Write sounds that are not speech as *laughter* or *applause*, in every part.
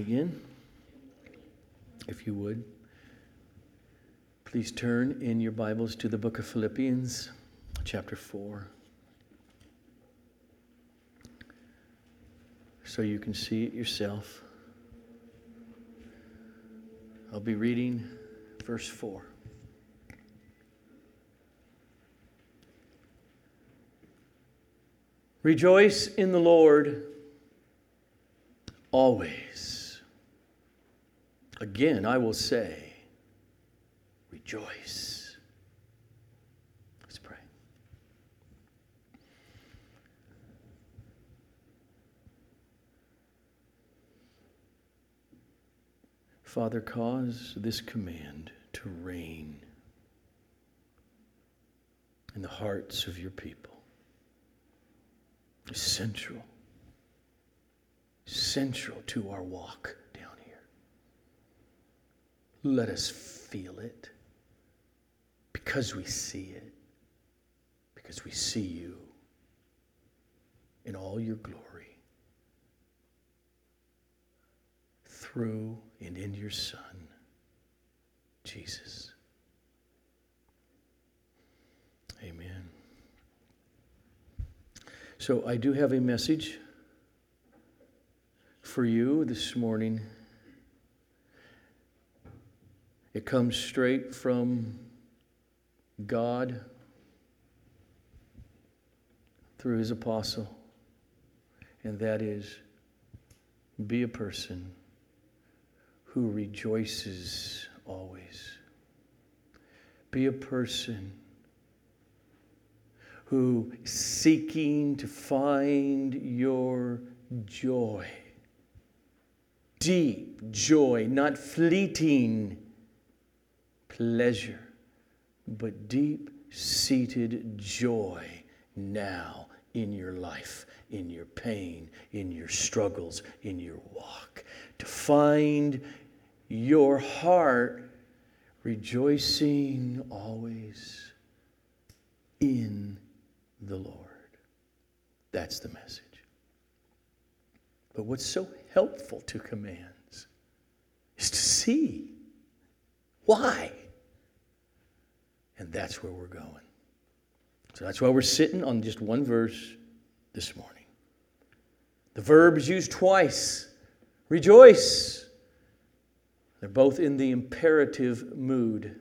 Again, if you would, please turn in your Bibles to the book of Philippians, chapter 4. So you can see it yourself. I'll be reading verse 4. Rejoice in the Lord always. Again, I will say, rejoice. Let's pray. Father, cause this command to reign in the hearts of your people. Central, central to our walk let us feel it because we see it, because we see you in all your glory through and in your Son, Jesus. Amen. So, I do have a message for you this morning. It comes straight from God through his apostle, and that is be a person who rejoices always. Be a person who seeking to find your joy, deep joy, not fleeting pleasure, but deep seated joy now in your life, in your pain, in your struggles, in your walk. To find your heart rejoicing always in the Lord. That's the message. But what's so helpful to commands is to see why. And that's where we're going. So that's why we're sitting on just one verse this morning. The verb is used twice rejoice. They're both in the imperative mood.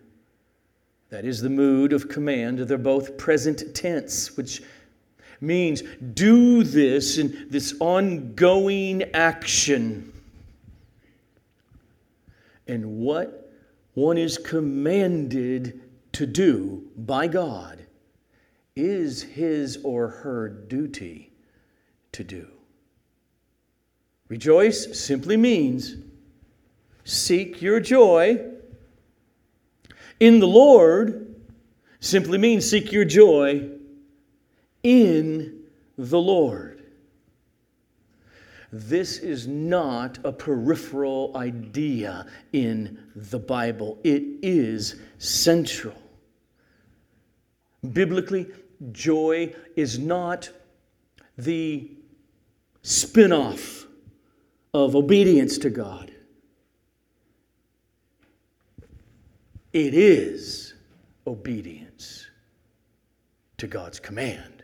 That is the mood of command. They're both present tense, which means do this in this ongoing action. And what one is commanded to do by God is his or her duty to do. Rejoice simply means seek your joy in the Lord, simply means seek your joy in the Lord. This is not a peripheral idea in the Bible, it is central. Biblically, joy is not the spin off of obedience to God, it is obedience to God's command.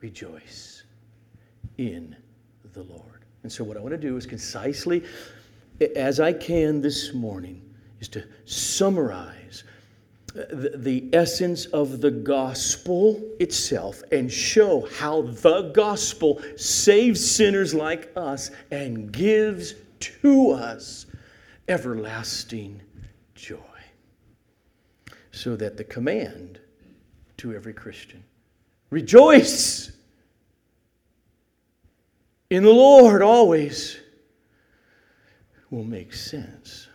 Rejoice in the Lord. And so, what I want to do is concisely, as I can this morning, is to summarize the, essence of the gospel itself and show how the gospel saves sinners like us and gives to us everlasting joy. So that the command to every Christian rejoice in the Lord always will make sense.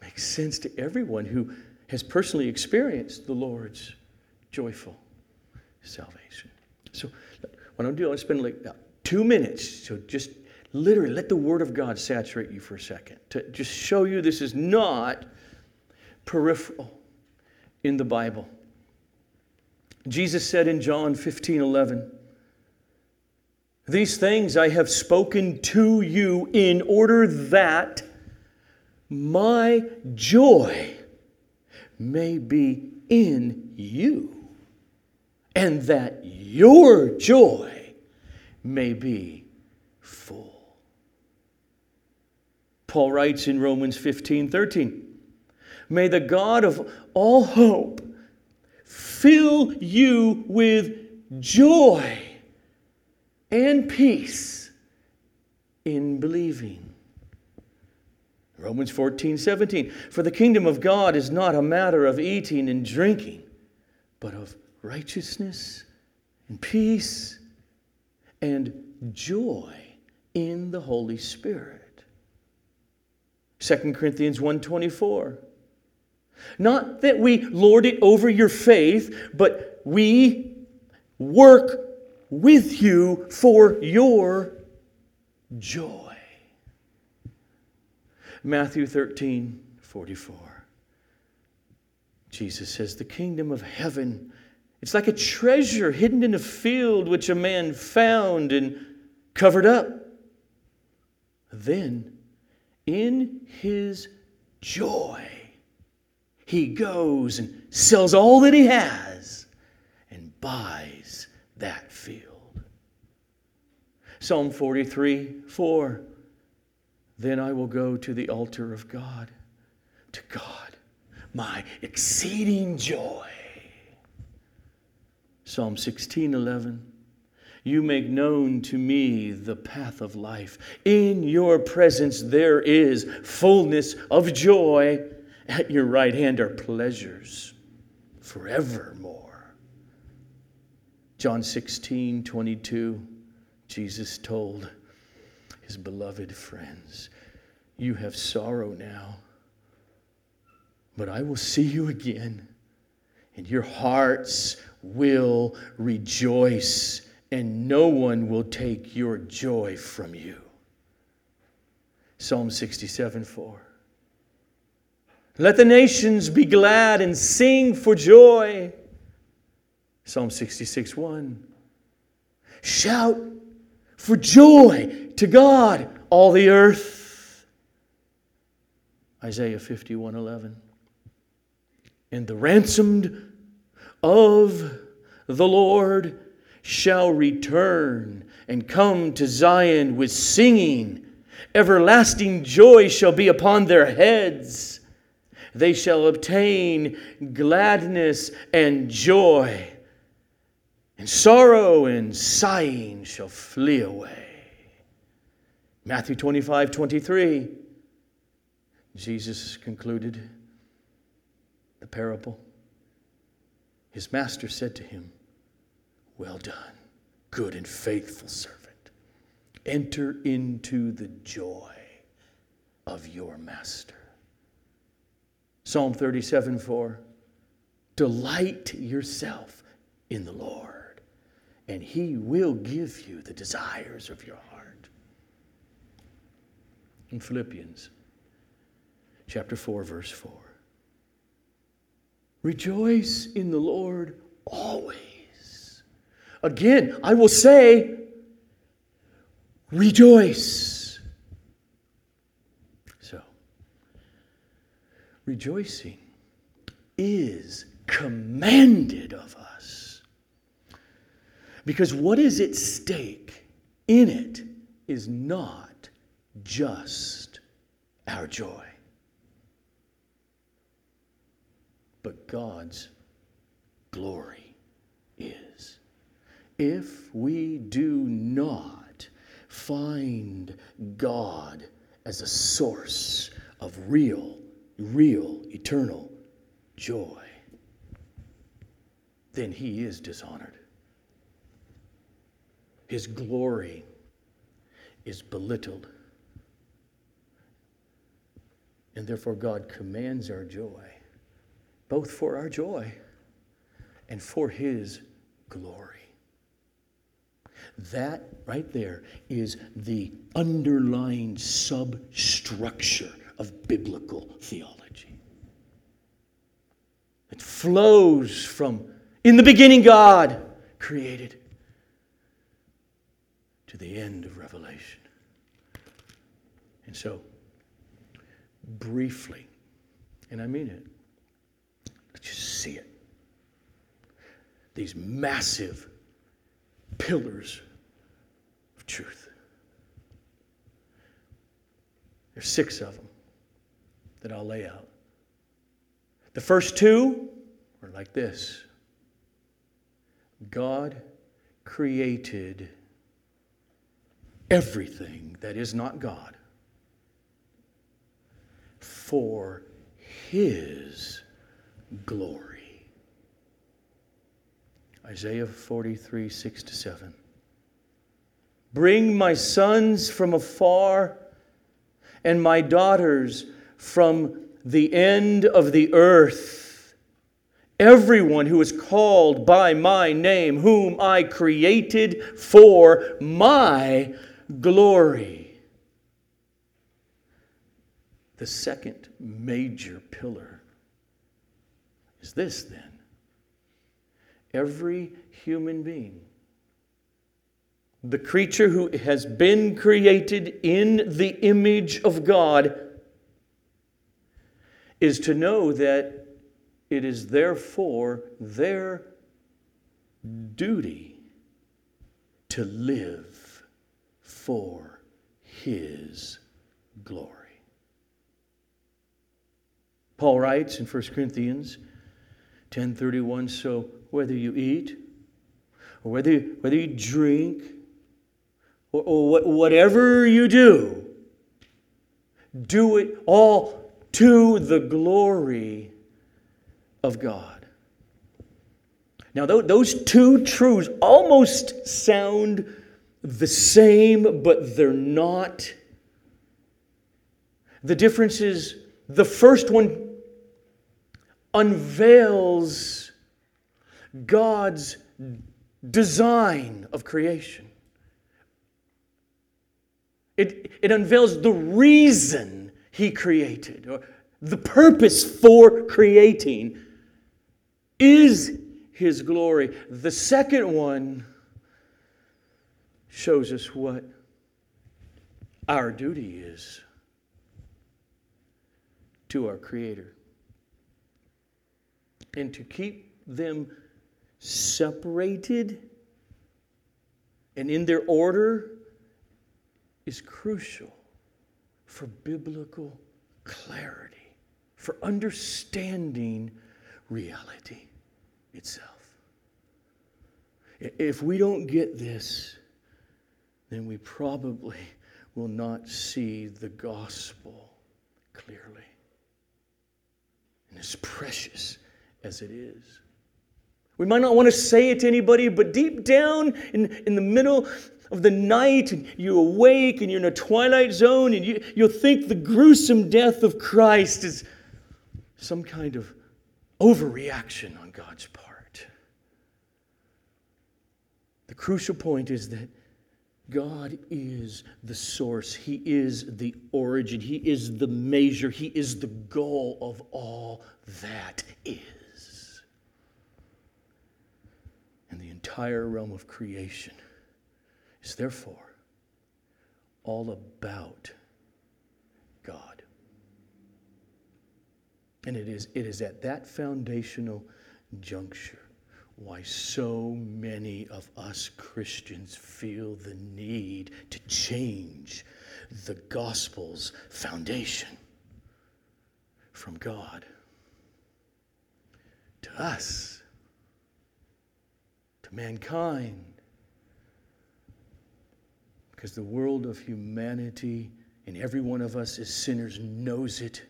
Makes sense to everyone who has personally experienced the Lord's joyful salvation. So, what I'm doing, I'm spend like uh, two minutes. So, just literally let the Word of God saturate you for a second to just show you this is not peripheral in the Bible. Jesus said in John 15 11, These things I have spoken to you in order that my joy may be in you, and that your joy may be full. Paul writes in Romans 15 13, May the God of all hope fill you with joy and peace in believing. Romans 14, 17. For the kingdom of God is not a matter of eating and drinking, but of righteousness and peace and joy in the Holy Spirit. 2 Corinthians 1:24 Not that we lord it over your faith, but we work with you for your joy. Matthew 13, 44. Jesus says, The kingdom of heaven, it's like a treasure hidden in a field which a man found and covered up. Then, in his joy, he goes and sells all that he has and buys that field. Psalm 43 4. Then I will go to the altar of God, to God, my exceeding joy. Psalm 16 11. You make known to me the path of life. In your presence there is fullness of joy. At your right hand are pleasures forevermore. John 16 22. Jesus told his beloved friends, You have sorrow now, but I will see you again, and your hearts will rejoice, and no one will take your joy from you. Psalm 67 4. Let the nations be glad and sing for joy. Psalm 66 1. Shout for joy to God, all the earth. Isaiah 51 11. And the ransomed of the Lord shall return and come to Zion with singing. Everlasting joy shall be upon their heads. They shall obtain gladness and joy and sorrow and sighing shall flee away. Matthew 25, 23. Jesus concluded the parable. His master said to him, Well done, good and faithful servant. Enter into the joy of your master. Psalm 37, 4. Delight yourself in the Lord and He will give you the desires of your heart. In Philippians chapter 4, verse 4. Rejoice in the Lord always. Again, I will say, rejoice. So, rejoicing is commanded of us. Because what is at stake in it is not just our joy, but God's glory is. If we do not find God as a source of real, real, eternal joy, then he is dishonored. His glory is belittled. And therefore, God commands our joy, both for our joy and for His glory. That right there is the underlying substructure of biblical theology. It flows from, in the beginning, God created to the end of Revelation. And so, briefly, and I mean it, let's just see it. These massive pillars of truth. There's six of them that I'll lay out. The first two are like this God created everything that is not God for His glory. Isaiah 43, 6 to 7. Bring my sons from afar and my daughters from the end of the earth. Everyone who is called by my name, whom I created for my glory. The second major pillar is this then every human being, the creature who has been created in the image of God, is to know that it is therefore their duty to live for His glory. Paul writes in 1 Corinthians 10:31 so whether you eat or whether you, whether you drink or, or whatever you do do it all to the glory of God. Now, those two truths almost sound the same, but they're not. The difference is the first one unveils God's design of creation. It, it unveils the reason he created, or the purpose for creating, is His glory. The second one shows us what our duty is to our Creator. And to keep them separated and in their order is crucial for biblical clarity, for understanding reality itself. If we don't get this, then we probably will not see the gospel clearly. And it's precious as it is. We might not want to say it to anybody, but deep down in, in the middle of the night and you awake and you're in a twilight zone and you, you'll think the gruesome death of Christ is some kind of overreaction on God's part. The crucial point is that God is the source, He is the origin, He is the measure, He is the goal of all that is. And the entire realm of creation is therefore all about God. And it is, it is at that foundational juncture why so many of us Christians feel the need to change the gospel's foundation from God to us, mankind because the world of humanity and every one of us as sinners knows it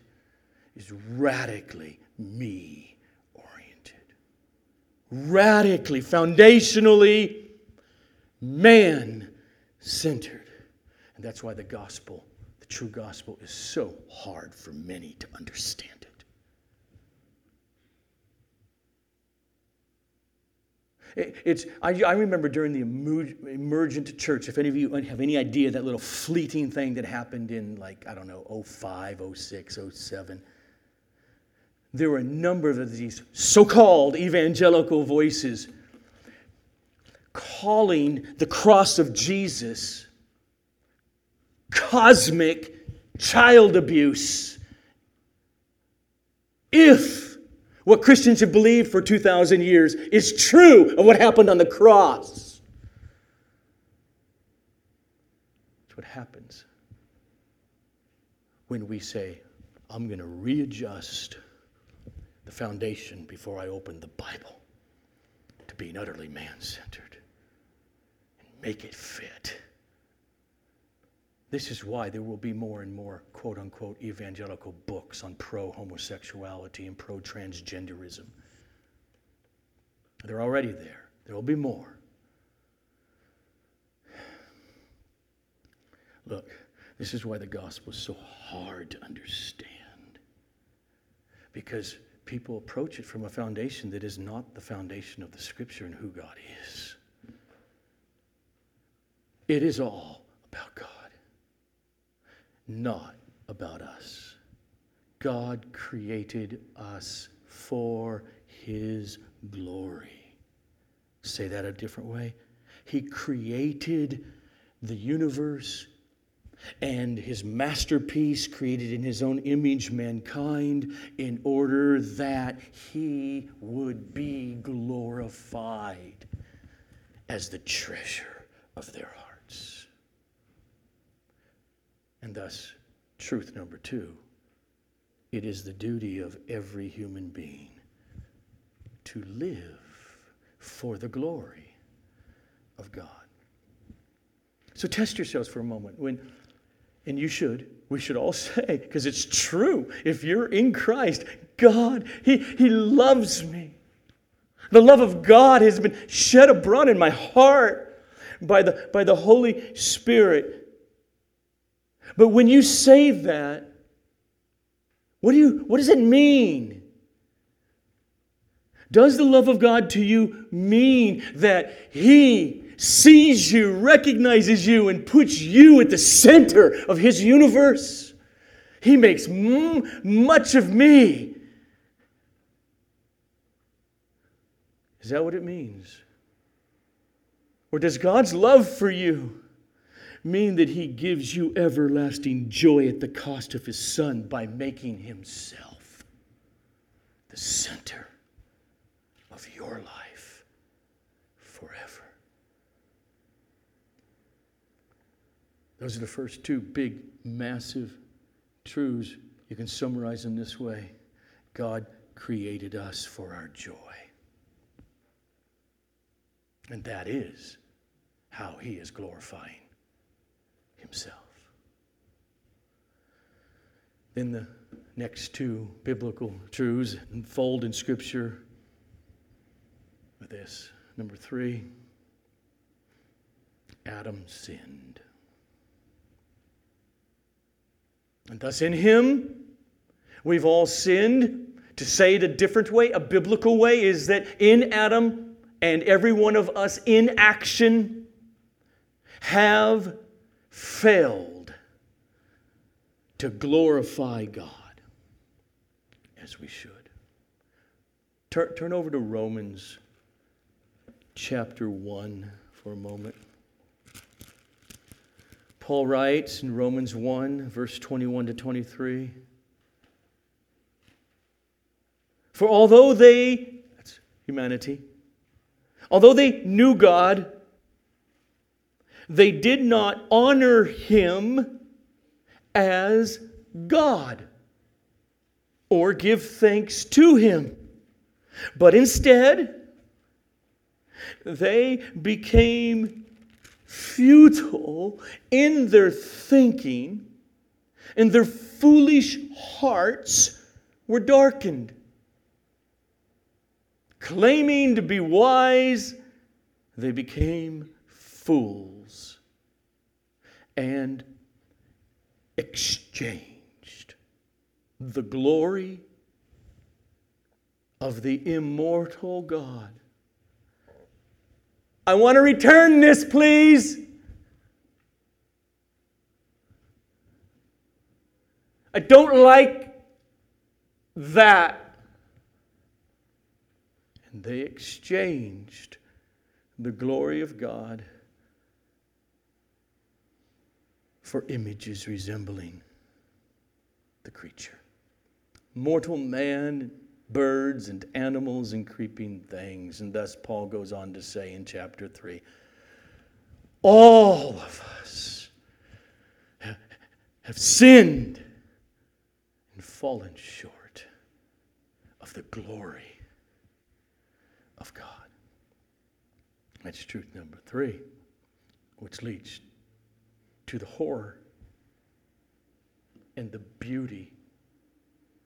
is radically me oriented. Radically, foundationally, man centered. And that's why the gospel, the true gospel, is so hard for many to understand. It's, I, I remember during the emergent church, if any of you have any idea that little fleeting thing that happened in, like, I don't know, 05, 06, 07, there were a number of these so called evangelical voices calling the cross of Jesus cosmic child abuse. If what Christians have believed for 2,000 years is true of what happened on the cross, that's what happens when we say, I'm going to readjust the foundation before I open the Bible to being utterly man centered and make it fit. This is why there will be more and more quote unquote evangelical books on pro homosexuality and pro transgenderism. They're already there. There will be more. Look, this is why the gospel is so hard to understand. Because people approach it from a foundation that is not the foundation of the scripture and who God is. It is all about God, not about us. God created us for his glory. Say that a different way. He created the universe and his masterpiece created in his own image mankind in order that he would be glorified as the treasure of their hearts. And thus, truth number two it is the duty of every human being to live for the glory of God. So test yourselves for a moment. When and you should, we should all *laughs* say, because it's true. If you're in Christ, God, he, he loves me. The love of God has been shed abroad in my heart by the, by the Holy Spirit. But when you say that, what, do you, what does it mean? Does the love of God to you mean that He sees you, recognizes you, and puts you at the center of his universe. He makes m- much of me. Is that what it means? Or does God's love for you mean that he gives you everlasting joy at the cost of his son by making himself the center of your life? Forever. Those are the first two big, massive truths. You can summarize them this way God created us for our joy. And that is how he is glorifying himself. Then the next two biblical truths unfold in Scripture with this. Number three, Adam sinned. And thus, in Him, we've all sinned. To say it a different way, a biblical way, is that in Adam and every one of us in action have failed to glorify God as we should. Turn, turn over to Romans chapter 1 for a moment. Paul writes in Romans 1, verse 21 to 23 For although they, that's humanity, although they knew God, they did not honor him as God or give thanks to him, but instead, they became futile in their thinking, and their foolish hearts were darkened. Claiming to be wise, they became fools and exchanged the glory of the immortal God I want to return this, please. I don't like that. And they exchanged the glory of God for images resembling the creature. Mortal man, birds and animals and creeping things. And thus, Paul goes on to say in chapter 3 all of us have sinned and fallen short of the glory of God. That's truth number three, which leads to the horror and the beauty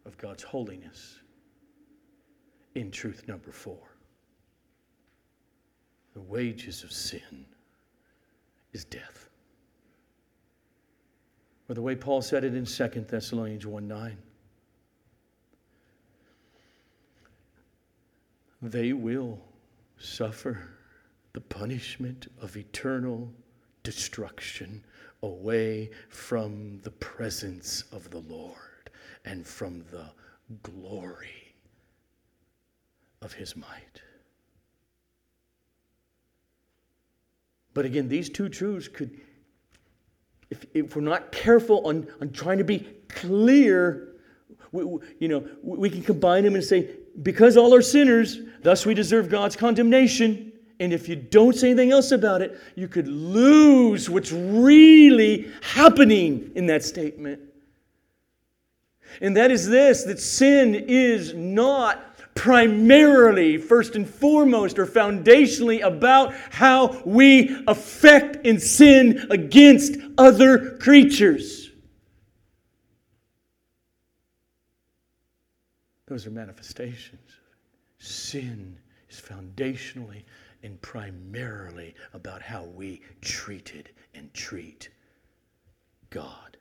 of God's holiness in truth number four. The wages of sin is death. Or the way Paul said it in 2 Thessalonians 1 9. They will suffer the punishment of eternal destruction away from the presence of the Lord and from the glory of his might. But again, these two truths could, if, if we're not careful on, on trying to be clear, we, you know, we can combine them and say, because all are sinners, thus we deserve God's condemnation. And if you don't say anything else about it, you could lose what's really happening in that statement. And that is this that sin is not primarily, first and foremost, or foundationally about how we affect and sin against other creatures. Those are manifestations. Sin is foundationally and primarily about how we treated and treat God.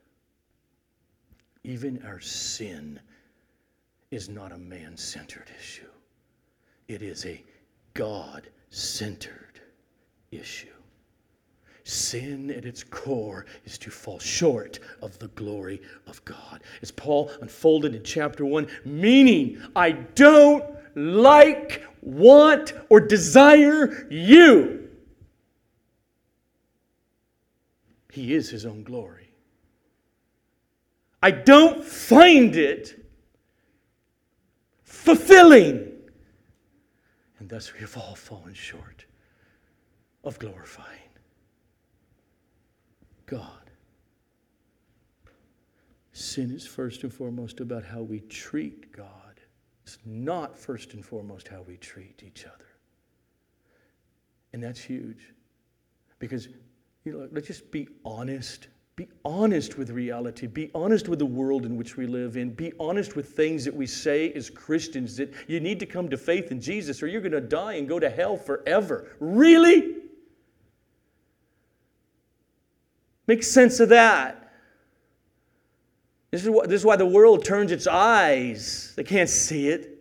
Even our sin is not a man centered issue, it is a God centered issue. Sin at its core is to fall short of the glory of God. As Paul unfolded in chapter 1, meaning I don't like, want, or desire you. He is his own glory. I don't find it fulfilling. And thus we have all fallen short of glorifying God. Sin is first and foremost about how we treat God. It's not first and foremost how we treat each other. And that's huge. Because, you know, let's just be honest be honest with reality. Be honest with the world in which we live in. Be honest with things that we say as Christians that you need to come to faith in Jesus or you're going to die and go to hell forever. Really? Make sense of that. This is, what, this is why the world turns its eyes. They can't see it.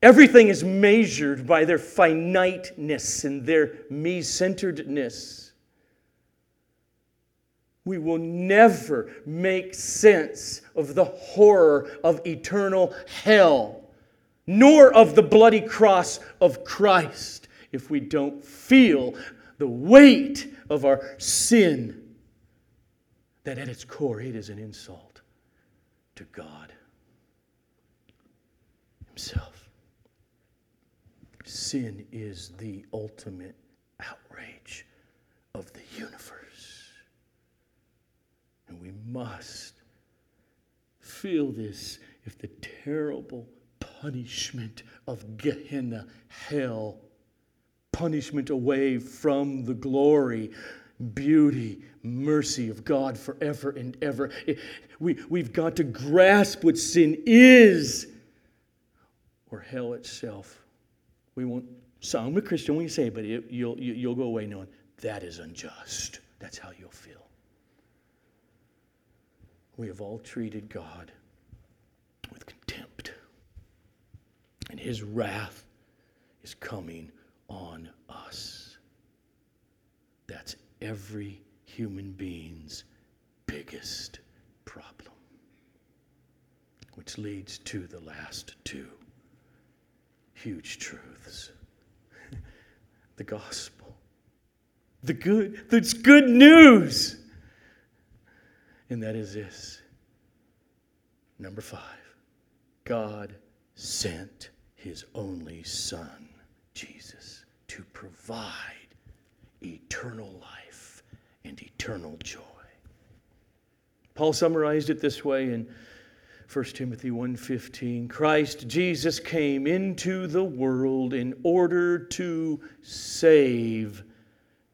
Everything is measured by their finiteness and their me centeredness we will never make sense of the horror of eternal hell, nor of the bloody cross of Christ, if we don't feel the weight of our sin, that at its core it is an insult to God Himself. Sin is the ultimate outrage of the universe. And we must feel this if the terrible punishment of Gehenna, hell, punishment away from the glory, beauty, mercy of God forever and ever. We, we've got to grasp what sin is, or hell itself. We won't sound a Christian when you say it, but it, you'll, you'll go away knowing that is unjust. That's how you'll feel. We have all treated God with contempt. And his wrath is coming on us. Every human being's biggest problem. Which leads to the last two huge truths. *laughs* the gospel. The good, that's good news. And that is this. Number five God sent his only Son, Jesus, to provide eternal life and eternal joy. Paul summarized it this way in 1 Timothy 1:15 Christ Jesus came into the world in order to save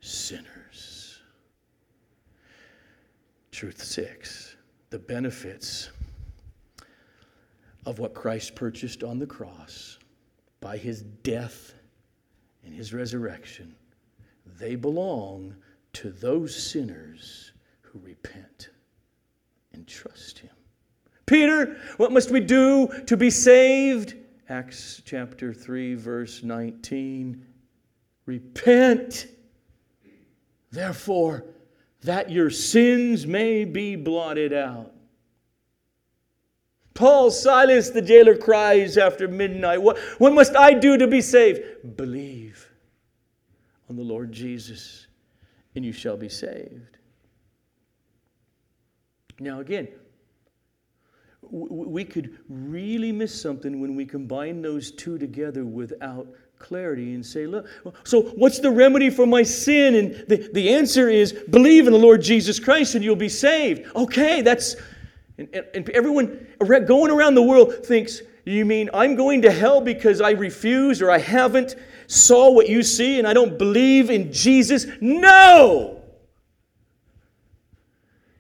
sinners. Truth 6 the benefits of what Christ purchased on the cross by his death and his resurrection they belong to those sinners who repent and trust him Peter, what must we do to be saved? Acts chapter 3, verse 19. Repent, therefore, that your sins may be blotted out. Paul, Silas, the jailer cries after midnight, what, what must I do to be saved? Believe on the Lord Jesus, and you shall be saved. Now, again, we could really miss something when we combine those two together without clarity and say, look, so what's the remedy for my sin? And the, the answer is believe in the Lord Jesus Christ and you'll be saved. Okay, that's, and, and everyone going around the world thinks, you mean I'm going to hell because I refuse or I haven't saw what you see and I don't believe in Jesus? No!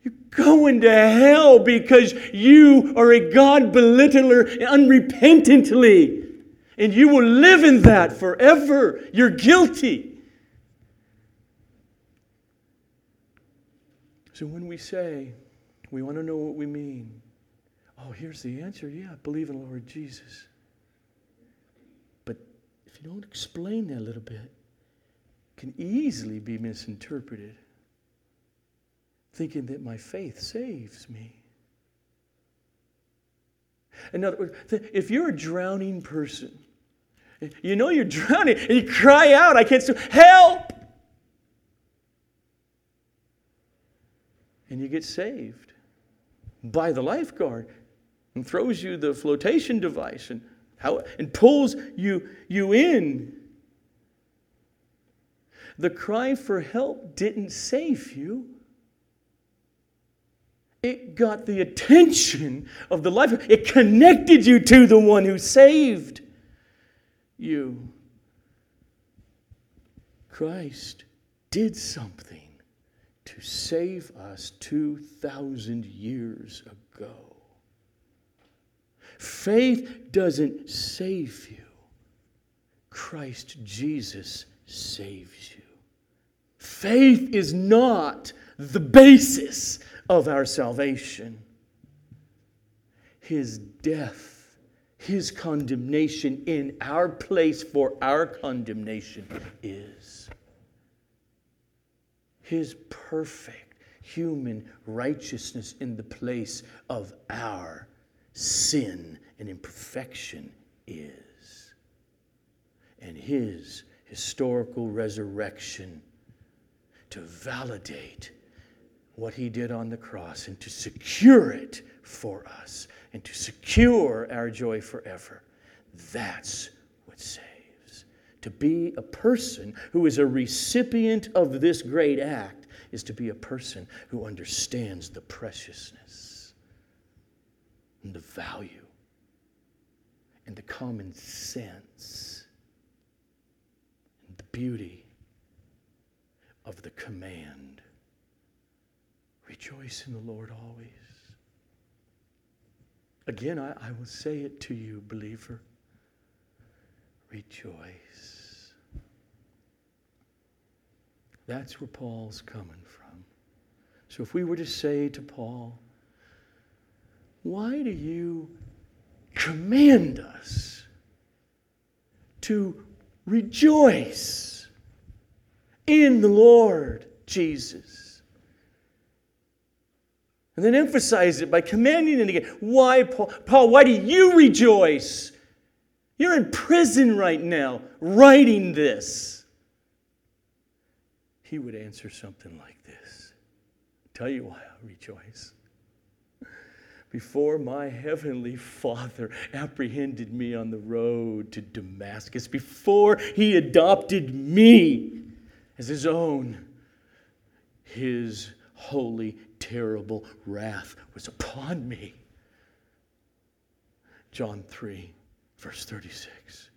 You're going to hell because you are a God belittler unrepentantly. And you will live in that forever. You're guilty. So when we say we want to know what we mean, oh, here's the answer yeah, believe in the Lord Jesus. You don't explain that a little bit, can easily be misinterpreted thinking that my faith saves me. In other words, if you're a drowning person, you know you're drowning, and you cry out, I can't swim, help! And you get saved by the lifeguard and throws you the flotation device and, how, and pulls you, you in. The cry for help didn't save you. It got the attention of the life. It connected you to the one who saved you. Christ did something to save us 2,000 years ago. Faith doesn't save you, Christ Jesus saves you. Faith is not the basis of our salvation. His death, His condemnation in our place for our condemnation is. His perfect human righteousness in the place of our sin and imperfection is. And His historical resurrection to validate what he did on the cross and to secure it for us and to secure our joy forever. That's what saves. To be a person who is a recipient of this great act is to be a person who understands the preciousness and the value and the common sense and the beauty of the command Rejoice in the Lord always. Again, I, I will say it to you, believer. Rejoice. That's where Paul's coming from. So if we were to say to Paul, why do you command us to rejoice in the Lord Jesus? And then emphasize it by commanding it again. Why, Paul? Paul, why do you rejoice? You're in prison right now writing this. he would answer something like this Tell you why I rejoice. Before my heavenly Father apprehended me on the road to Damascus, before he adopted me as his own, his holy, terrible wrath was upon me. John 3, verse 36.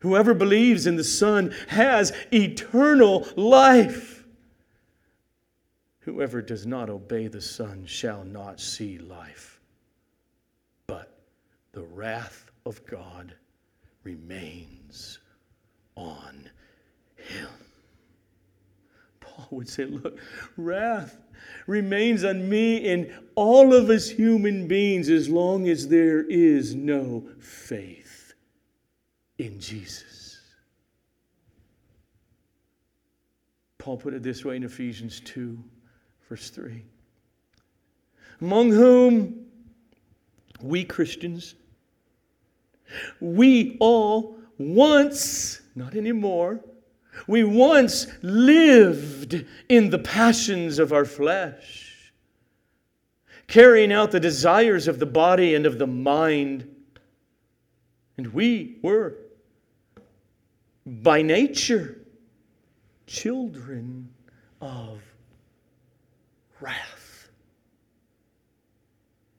Whoever believes in the Son has eternal life. Whoever does not obey the Son shall not see life, but the wrath of God remains on him. Paul would say, Look, wrath remains on me and all of us human beings as long as there is no faith in Jesus. Paul put it this way in Ephesians 2, verse 3. Among whom we Christians, we all once, not anymore, we once lived in the passions of our flesh, carrying out the desires of the body and of the mind. And we were, by nature, children of wrath,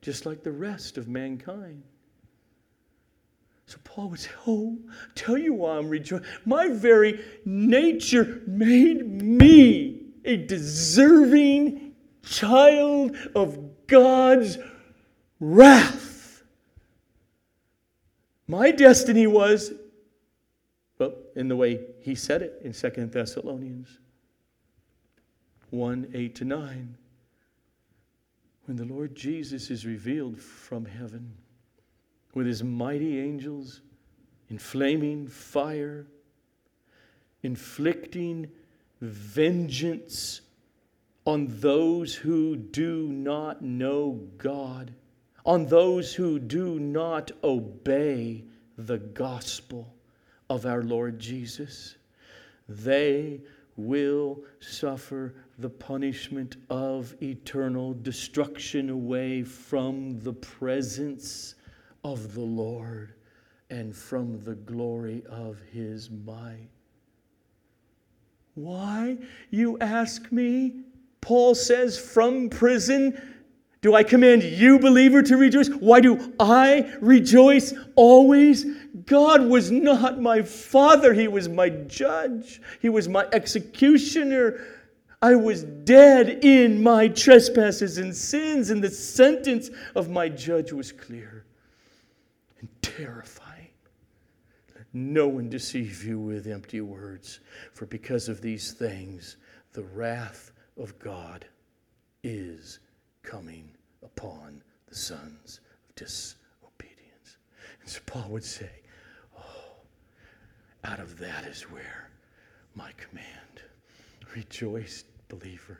just like the rest of mankind. So Paul would say, Oh, tell you why I'm rejoicing. My very nature made me a deserving child of God's wrath. My destiny was, well, in the way he said it in Second Thessalonians 1 8 to 9, when the Lord Jesus is revealed from heaven with his mighty angels in flaming fire, inflicting vengeance on those who do not know God, on those who do not obey the gospel of our Lord Jesus. They will suffer the punishment of eternal destruction away from the presence of the Lord and from the glory of his might. Why, you ask me? Paul says, from prison, do I command you, believer, to rejoice? Why do I rejoice always? God was not my father, He was my judge, He was my executioner. I was dead in my trespasses and sins, and the sentence of my judge was clear and terrifying. Let no one deceive you with empty words, for because of these things, the wrath of God is coming upon the sons of disobedience. And so Paul would say, Oh, out of that is where my command. Rejoice, believer.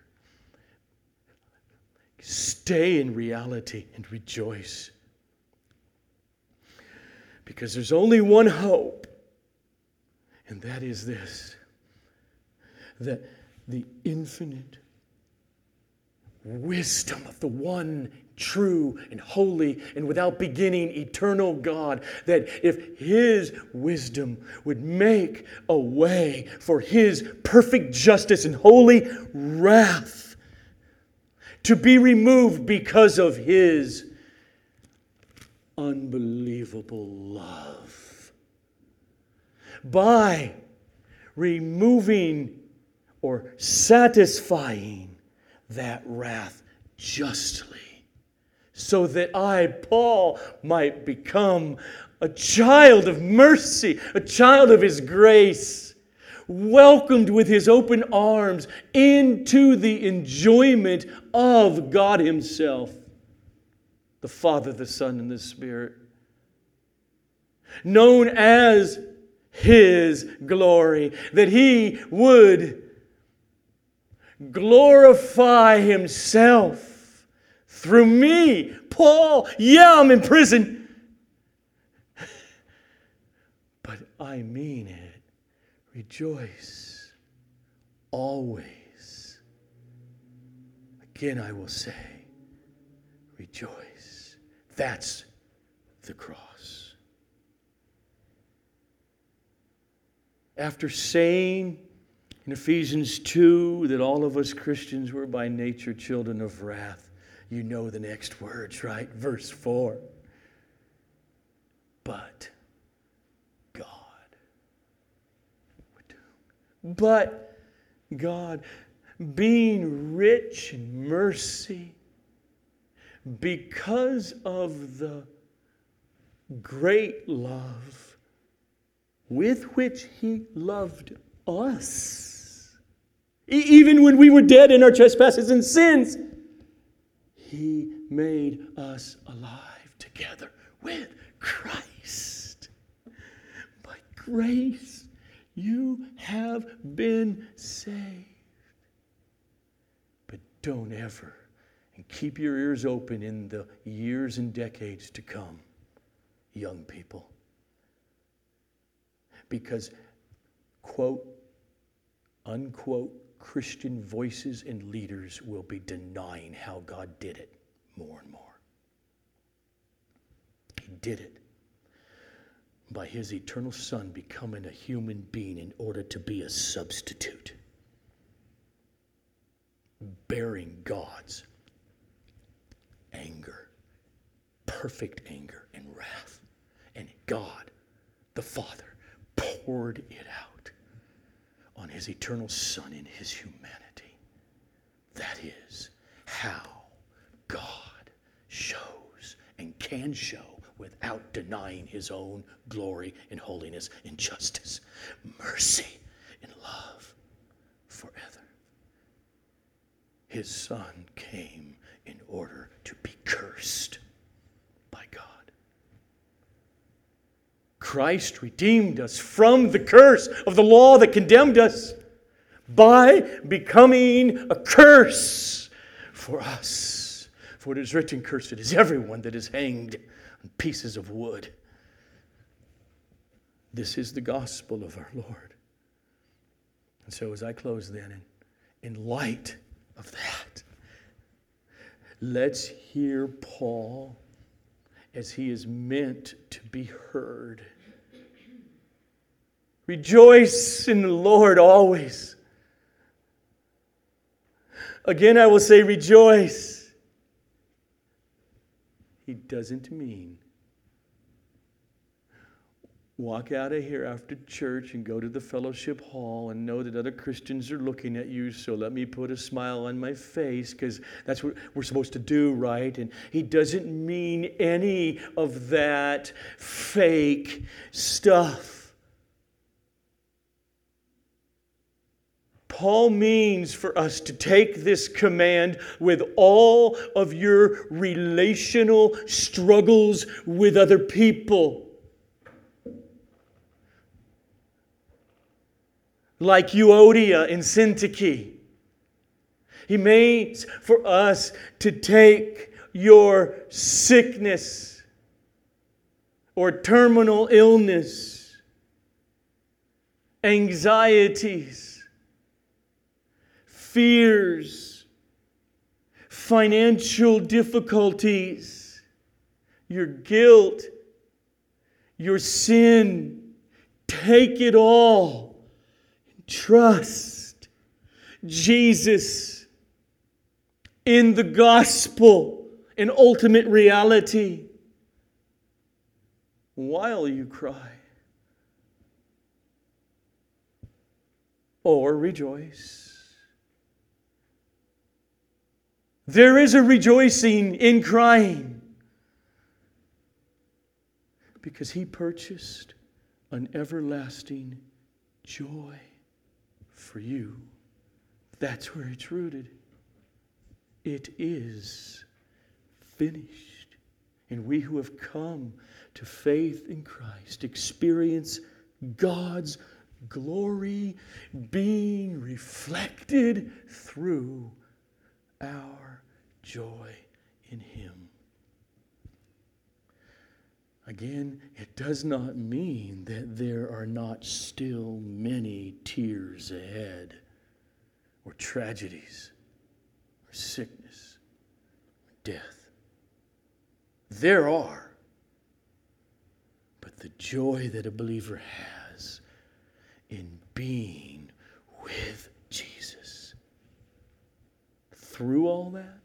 Stay in reality and rejoice. Because there's only one hope, and that is this that the infinite wisdom of the one true and holy and without beginning eternal God, that if His wisdom would make a way for His perfect justice and holy wrath to be removed because of His unbelievable love. By removing or satisfying that wrath justly, so that I, Paul, might become a child of mercy, a child of His grace, welcomed with His open arms into the enjoyment of God Himself the Father, the Son, and the Spirit. Known as His glory, that He would glorify Himself through me. Paul, yeah, I'm in prison. *laughs* But I mean it. Rejoice always. Again, I will say, rejoice. That's the cross. After saying in Ephesians 2 that all of us Christians were by nature children of wrath, you know the next words, right? Verse 4. But God. But God, being rich in mercy, because of the great love with which He loved us, even when we were dead in our trespasses and sins, He made us alive together with Christ. By grace, you have been saved. But don't ever, and keep your ears open in the years and decades to come, young people. Because, quote, unquote, Christian voices and leaders will be denying how God did it more and more. He did it by his eternal Son becoming a human being in order to be a substitute, bearing God's anger, perfect anger and wrath. And God, the Father, poured it out on his eternal Son in his humanity. That is how God shows and can show without denying his own glory and holiness and justice, mercy and love forever. His son came in order to be cursed by God. Christ redeemed us from the curse of the law that condemned us by becoming a curse for us. For it is written, Cursed is everyone that is hanged on pieces of wood. This is the gospel of our Lord. And so, as I close then, in, in light of that, let's hear Paul as he is meant to be heard. Rejoice in the Lord always. Again, I will say, rejoice. He doesn't mean walk out of here after church and go to the fellowship hall and know that other Christians are looking at you, so let me put a smile on my face because that's what we're supposed to do, right? And he doesn't mean any of that fake stuff. Paul means for us to take this command with all of your relational struggles with other people. Like Euodia and Syntyche. He means for us to take your sickness or terminal illness, anxieties, fears, financial difficulties, your guilt, your sin. Take it all. Trust Jesus in the gospel in ultimate reality while you cry. Or rejoice. There is a rejoicing in crying because he purchased an everlasting joy for you. That's where it's rooted. It is finished. And we who have come to faith in Christ experience God's glory being reflected through our joy in Him. Again, it does not mean that there are not still many tears ahead. or tragedies or sickness or death. There are. But the joy that a believer has in being with Jesus. Through all that,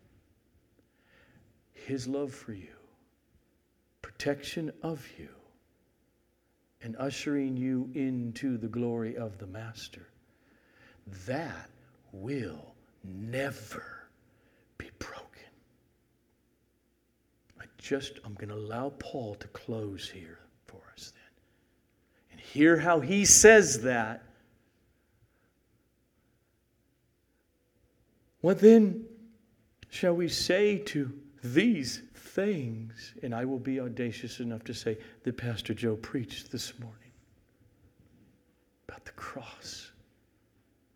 his love for you, protection of you, and ushering you into the glory of the Master, that will never be broken. I just, I'm going to allow Paul to close here for us then. And hear how he says that. What then shall we say to these things? And I will be audacious enough to say that Pastor Joe preached this morning about the cross,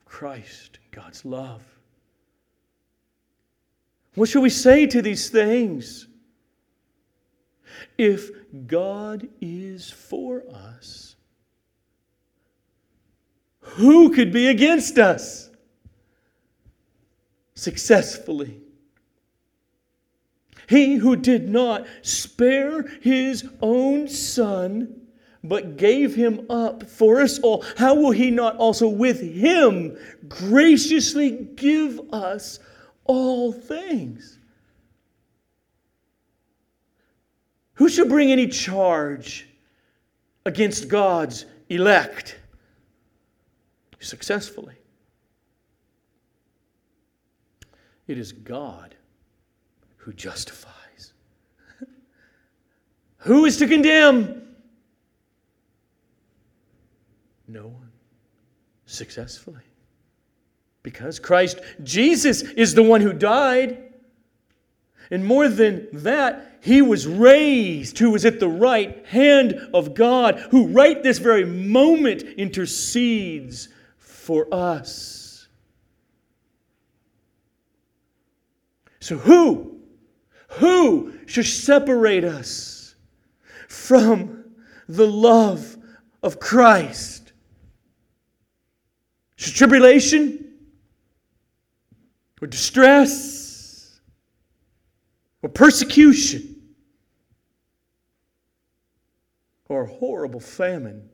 Christ, and God's love. What shall we say to these things? If God is for us, who could be against us successfully? He who did not spare his own son, but gave him up for us all, how will he not also with him graciously give us all things? Who shall bring any charge against God's elect? Successfully. It is God who justifies. *laughs* who is to condemn? No one. Successfully. Because Christ Jesus is the one who died. And more than that, he was raised, who was at the right hand of God, who right this very moment intercedes for us. So, who, who should separate us from the love of Christ? Should tribulation or distress? or persecution or horrible famine,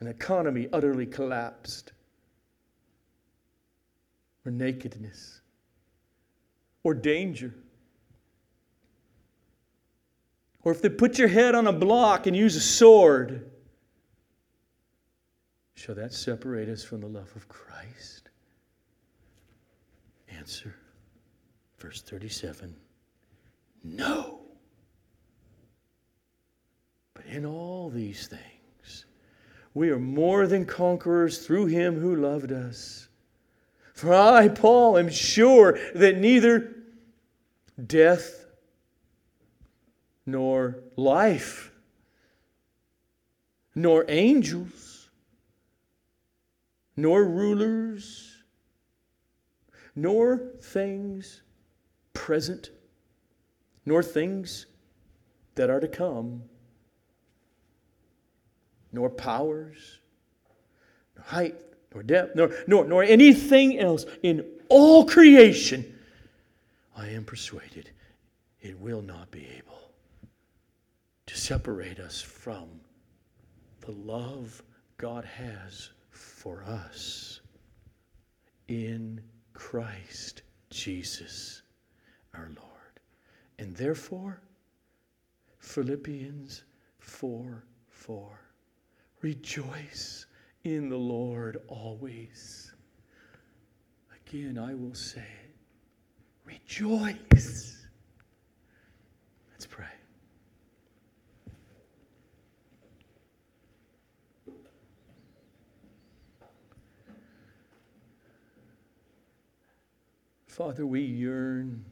an economy utterly collapsed, or nakedness, or danger. Or if they put your head on a block and use a sword, shall that separate us from the love of Christ? Answer, verse 37. No. But in all these things, we are more than conquerors through him who loved us. For I, Paul, am sure that neither death nor life nor angels nor rulers nor things present nor things that are to come, nor powers, nor height, nor depth, nor, nor, nor anything else. In all creation, I am persuaded it will not be able to separate us from the love God has for us in Christ Jesus our Lord. And therefore, Philippians 4 4. Rejoice in the Lord always. Again, I will say. Rejoice. Let's pray. Father, we yearn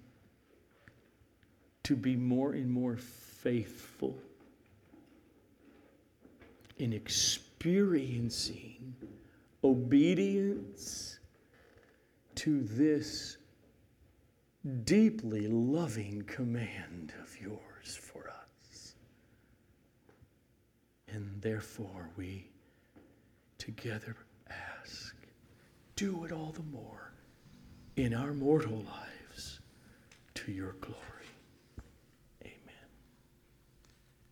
to be more and more faithful in experiencing obedience to this deeply loving command of yours for us. And therefore, we together ask do it all the more in our mortal lives to your glory.